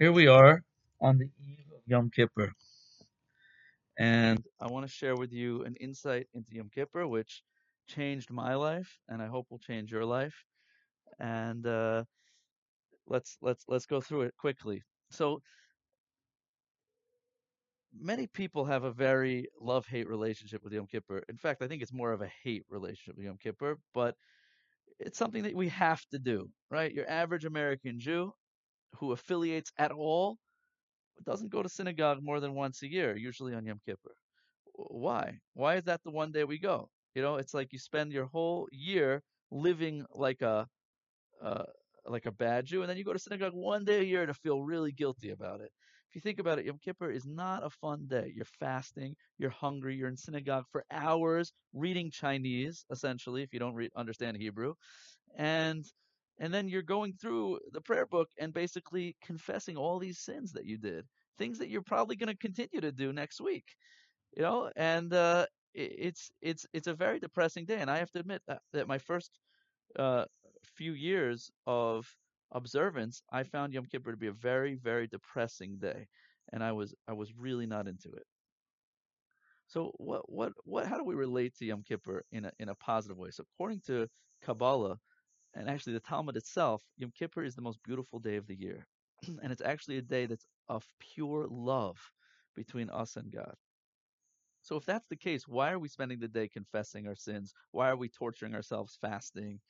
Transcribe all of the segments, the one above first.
Here we are on the eve of Yom Kippur, and I want to share with you an insight into Yom Kippur, which changed my life, and I hope will change your life. And uh, let's let's let's go through it quickly. So many people have a very love-hate relationship with Yom Kippur. In fact, I think it's more of a hate relationship with Yom Kippur, but it's something that we have to do, right? Your average American Jew who affiliates at all doesn't go to synagogue more than once a year, usually on Yom Kippur. Why? Why is that the one day we go? You know, it's like you spend your whole year living like a uh, like a bad Jew, and then you go to synagogue one day a year to feel really guilty about it. If you think about it, Yom Kippur is not a fun day. You're fasting, you're hungry, you're in synagogue for hours reading Chinese, essentially, if you don't re- understand Hebrew, and and then you're going through the prayer book and basically confessing all these sins that you did, things that you're probably going to continue to do next week you know and uh it's it's it's a very depressing day and i have to admit that, that my first uh few years of observance i found yom kippur to be a very very depressing day and i was i was really not into it. So what what what how do we relate to yom kippur in a in a positive way? So according to kabbalah and actually the talmud itself yom kippur is the most beautiful day of the year and it's actually a day that's of pure love between us and god So if that's the case, why are we spending the day confessing our sins? Why are we torturing ourselves fasting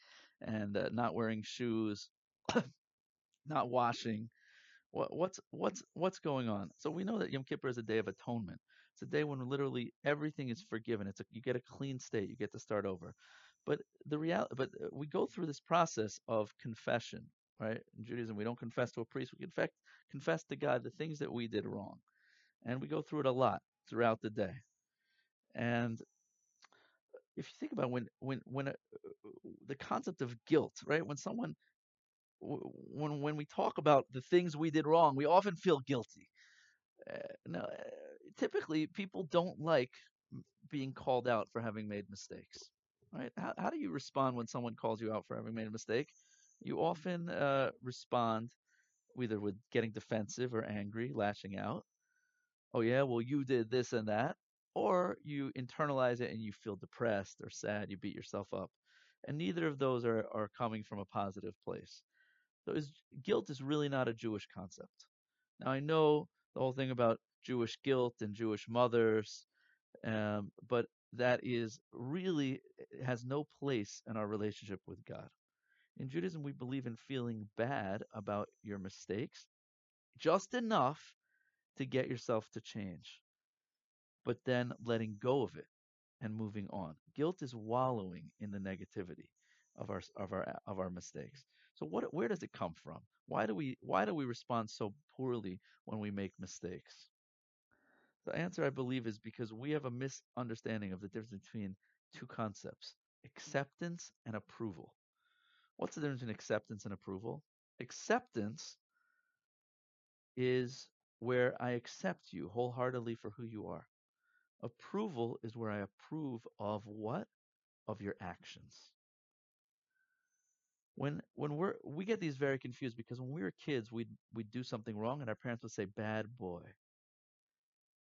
and uh, not wearing shoes, not washing? What, what's what's what's going on? So we know that Yom Kippur is a day of atonement. It's a day when literally everything is forgiven. It's a, you get a clean state. You get to start over. But the reality, but uh, we go through this process of confession, right? In Judaism, we don't confess to a priest. We confess confess to God the things that we did wrong, and we go through it a lot throughout the day. And if you think about when when when uh, the concept of guilt, right? When someone when when we talk about the things we did wrong, we often feel guilty. Uh, now, uh, typically, people don't like being called out for having made mistakes, right? How how do you respond when someone calls you out for having made a mistake? You often uh, respond either with getting defensive or angry, lashing out oh yeah, well you did this and that, or you internalize it and you feel depressed or sad, you beat yourself up. And neither of those are, are coming from a positive place. So is, guilt is really not a Jewish concept. Now I know the whole thing about Jewish guilt and Jewish mothers, um, but that is really eh, has no place in our relationship with God. In Judaism, we believe in feeling bad about your mistakes, just enough to get yourself to change but then letting go of it and moving on. Guilt is wallowing in the negativity of our of our of our mistakes. So what where does it come from? Why do we why do we respond so poorly when we make mistakes? The answer I believe is because we have a misunderstanding of the difference between two concepts, acceptance and approval. What's the difference between acceptance and approval? Acceptance is where I accept you wholeheartedly for who you are. Approval is where I approve of what? Of your actions. When when we're we get these very confused because when we were kids we'd we'd do something wrong and our parents would say bad boy.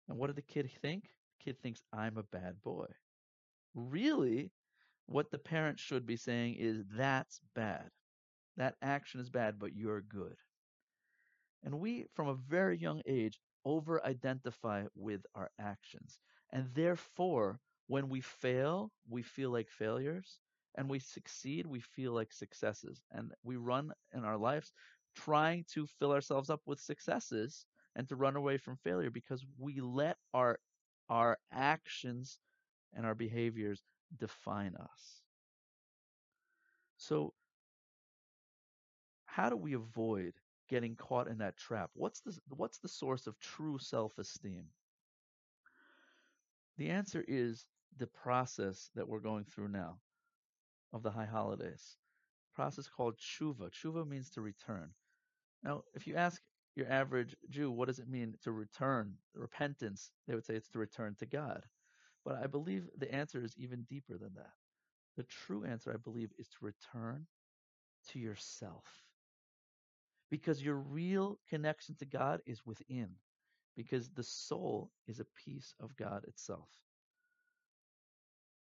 And what did the kid think? The kid thinks I'm a bad boy. Really, what the parent should be saying is that's bad. That action is bad, but you're good. And we, from a very young age, over identify with our actions. And therefore, when we fail, we feel like failures. And we succeed, we feel like successes. And we run in our lives trying to fill ourselves up with successes and to run away from failure because we let our our actions and our behaviors define us. So how do we avoid getting caught in that trap? What's the what's the source of true self-esteem? The answer is the process that we're going through now of the high holidays. Process called tshuva. Tshuva means to return. Now, if you ask your average Jew, what does it mean to return? Repentance, they would say it's to return to God. But I believe the answer is even deeper than that. The true answer, I believe, is to return to yourself. because your real connection to God is within, because the soul is a piece of God itself.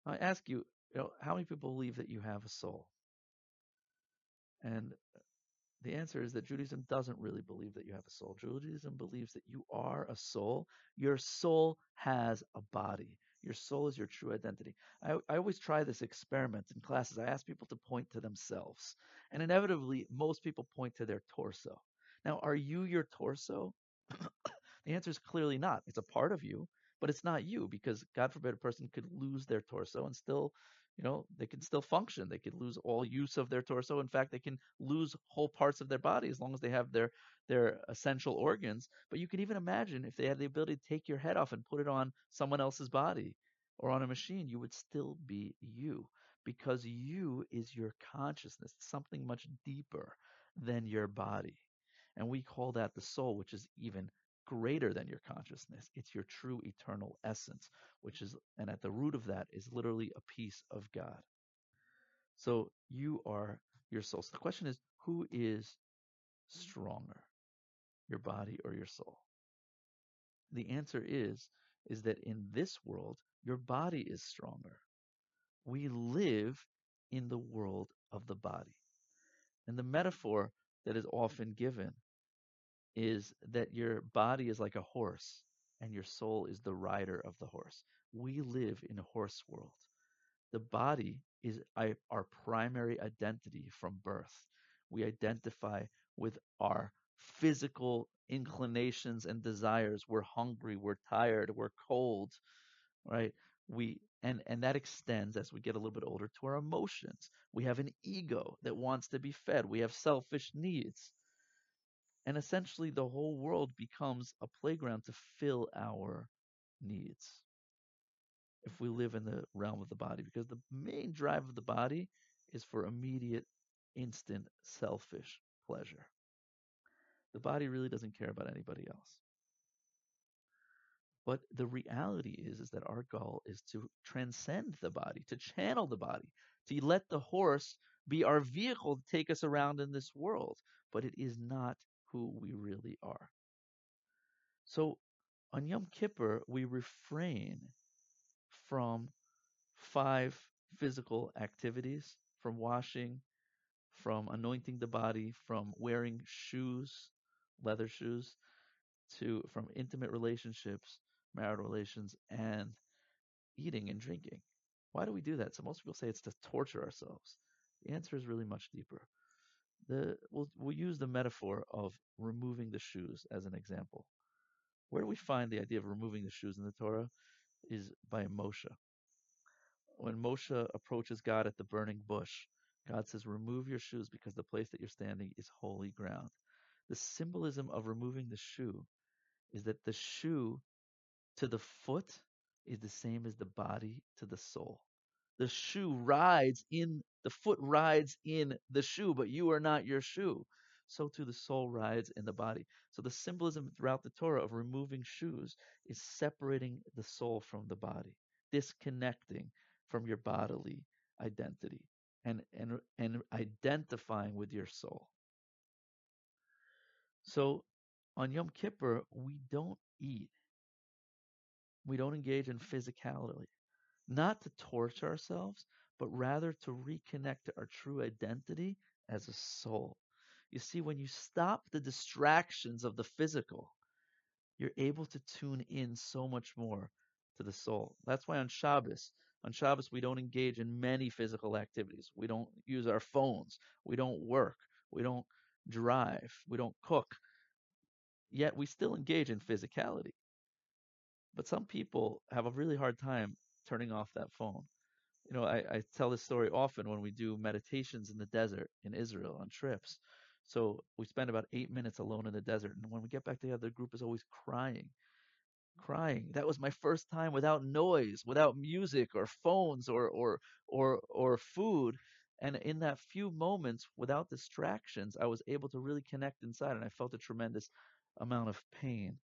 I ask you, you know, how many people believe that you have a soul? And the answer is that Judaism doesn't really believe that you have a soul. Judaism believes that you are a soul. Your soul has a body. Your soul is your true identity. I, I always try this experiment in classes. I ask people to point to themselves. And inevitably, most people point to their torso. Now, are you your torso? the answer is clearly not. It's a part of you, but it's not you because, God forbid, a person could lose their torso and still you know they can still function they could lose all use of their torso in fact they can lose whole parts of their body as long as they have their their essential organs but you can even imagine if they had the ability to take your head off and put it on someone else's body or on a machine you would still be you because you is your consciousness something much deeper than your body and we call that the soul which is even greater than your consciousness. It's your true eternal essence, which is, and at the root of that is literally a piece of God. So you are your soul. So the question is, who is stronger, your body or your soul? The answer is, is that in this world, your body is stronger. We live in the world of the body. And the metaphor that is often given is that your body is like a horse and your soul is the rider of the horse. We live in a horse world. The body is our primary identity from birth. We identify with our physical inclinations and desires. We're hungry, we're tired, we're cold, right? We and and that extends as we get a little bit older to our emotions. We have an ego that wants to be fed. We have selfish needs and essentially, the whole world becomes a playground to fill our needs if we live in the realm of the body, because the main drive of the body is for immediate, instant, selfish pleasure. The body really doesn't care about anybody else. But the reality is, is that our goal is to transcend the body, to channel the body, to let the horse be our vehicle to take us around in this world. But it is not who we really are. So on Yom Kippur, we refrain from five physical activities from washing, from anointing the body, from wearing shoes, leather shoes, to from intimate relationships, marital relations, and eating and drinking. Why do we do that? So most people say it's to torture ourselves. The answer is really much deeper the we'll, we'll use the metaphor of removing the shoes as an example. Where do we find the idea of removing the shoes in the Torah? Is by Moshe. When Moshe approaches God at the burning bush, God says, Remove your shoes because the place that you're standing is holy ground. The symbolism of removing the shoe is that the shoe to the foot is the same as the body to the soul the shoe rides in the foot rides in the shoe, but you are not your shoe. So too the soul rides in the body. So the symbolism throughout the Torah of removing shoes is separating the soul from the body, disconnecting from your bodily identity and and and identifying with your soul. So on Yom Kippur, we don't eat. We don't engage in physicality not to torture ourselves, but rather to reconnect to our true identity as a soul. You see, when you stop the distractions of the physical, you're able to tune in so much more to the soul. That's why on Shabbos, on Shabbos, we don't engage in many physical activities. We don't use our phones. We don't work. We don't drive. We don't cook. Yet we still engage in physicality. But some people have a really hard time turning off that phone. You know, I, I tell this story often when we do meditations in the desert in Israel on trips. So we spend about eight minutes alone in the desert. And when we get back together, the group is always crying, crying. That was my first time without noise, without music or phones or, or, or, or food. And in that few moments without distractions, I was able to really connect inside and I felt a tremendous amount of pain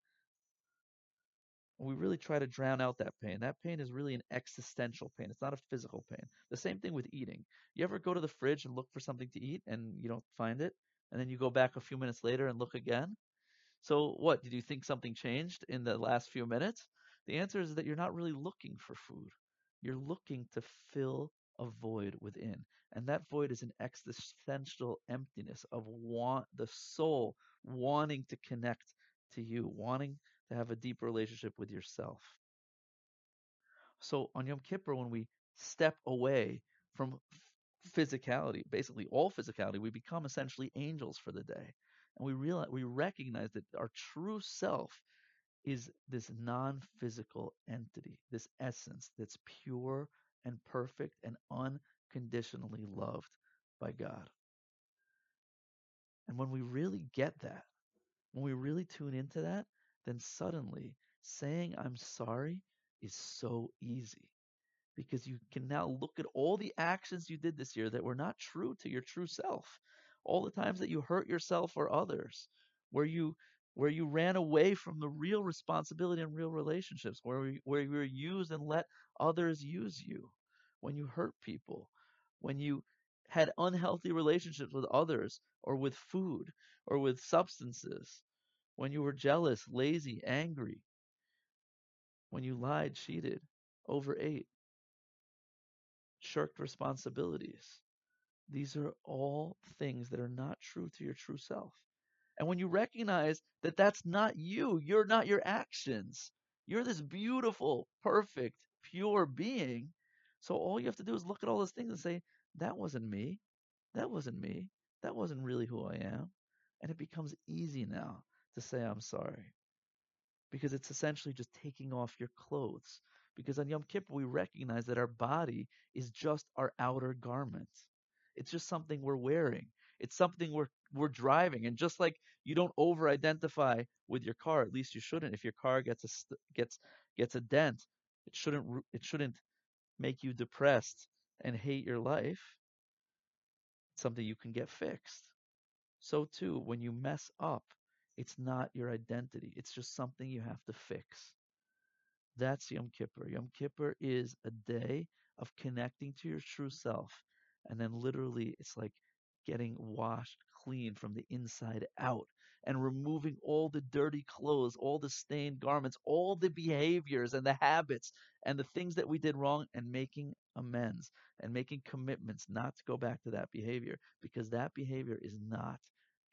we really try to drown out that pain. That pain is really an existential pain. It's not a physical pain. The same thing with eating. You ever go to the fridge and look for something to eat and you don't find it? and then you go back a few minutes later and look again. So what? Did you think something changed in the last few minutes? The answer is that you're not really looking for food. You're looking to fill a void within. And that void is an existential emptiness of want the soul wanting to connect to you, wanting to have a deep relationship with yourself. So on Yom Kippur, when we step away from physicality, basically all physicality, we become essentially angels for the day. And we realize we recognize that our true self is this non-physical entity, this essence that's pure and perfect and unconditionally loved by God. And when we really get that, when we really tune into that, then suddenly saying I'm sorry is so easy because you can now look at all the actions you did this year that were not true to your true self. All the times that you hurt yourself or others, where you where you ran away from the real responsibility and real relationships, where we, where you were used and let others use you, when you hurt people, when you had unhealthy relationships with others or with food or with substances, when you were jealous, lazy, angry, when you lied, cheated, overate, shirked responsibilities. These are all things that are not true to your true self. And when you recognize that that's not you, you're not your actions, you're this beautiful, perfect, pure being. So all you have to do is look at all those things and say, that wasn't me. That wasn't me. That wasn't really who I am. And it becomes easy now to say, I'm sorry. Because it's essentially just taking off your clothes. Because on Yom Kippur, we recognize that our body is just our outer garment. It's just something we're wearing. It's something we're we're driving, and just like you don't over-identify with your car, at least you shouldn't. If your car gets a gets gets a dent, it shouldn't it shouldn't make you depressed and hate your life. It's something you can get fixed. So too, when you mess up, it's not your identity. It's just something you have to fix. That's Yom Kippur. Yom Kippur is a day of connecting to your true self. And then literally, it's like getting washed clean from the inside out and removing all the dirty clothes, all the stained garments, all the behaviors and the habits and the things that we did wrong and making amends and making commitments not to go back to that behavior because that behavior is not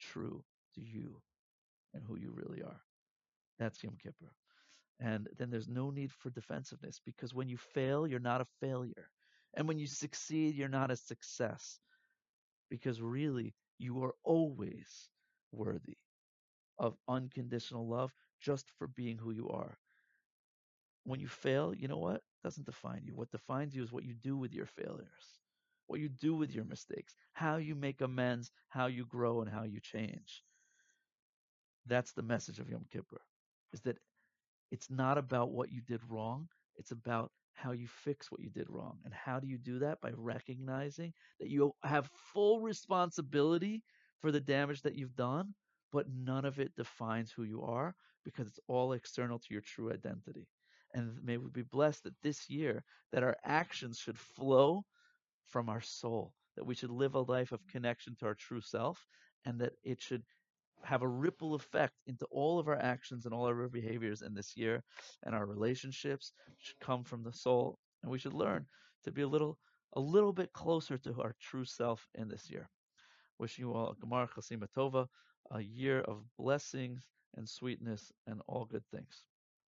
true to you and who you really are. That's Yom Kippur. And then there's no need for defensiveness because when you fail, you're not a failure. And when you succeed, you're not a success because really you are always worthy of unconditional love just for being who you are. When you fail, you know what? It doesn't define you. What defines you is what you do with your failures, what you do with your mistakes, how you make amends, how you grow, and how you change. That's the message of Yom Kippur, is that it's not about what you did wrong. It's about how you fix what you did wrong. And how do you do that? By recognizing that you have full responsibility for the damage that you've done, but none of it defines who you are because it's all external to your true identity. And may we be blessed that this year that our actions should flow from our soul, that we should live a life of connection to our true self, and that it should have a ripple effect into all of our actions and all of our behaviors in this year and our relationships should come from the soul and we should learn to be a little a little bit closer to our true self in this year. Wishing you all a gemar chasima tova a year of blessings and sweetness and all good things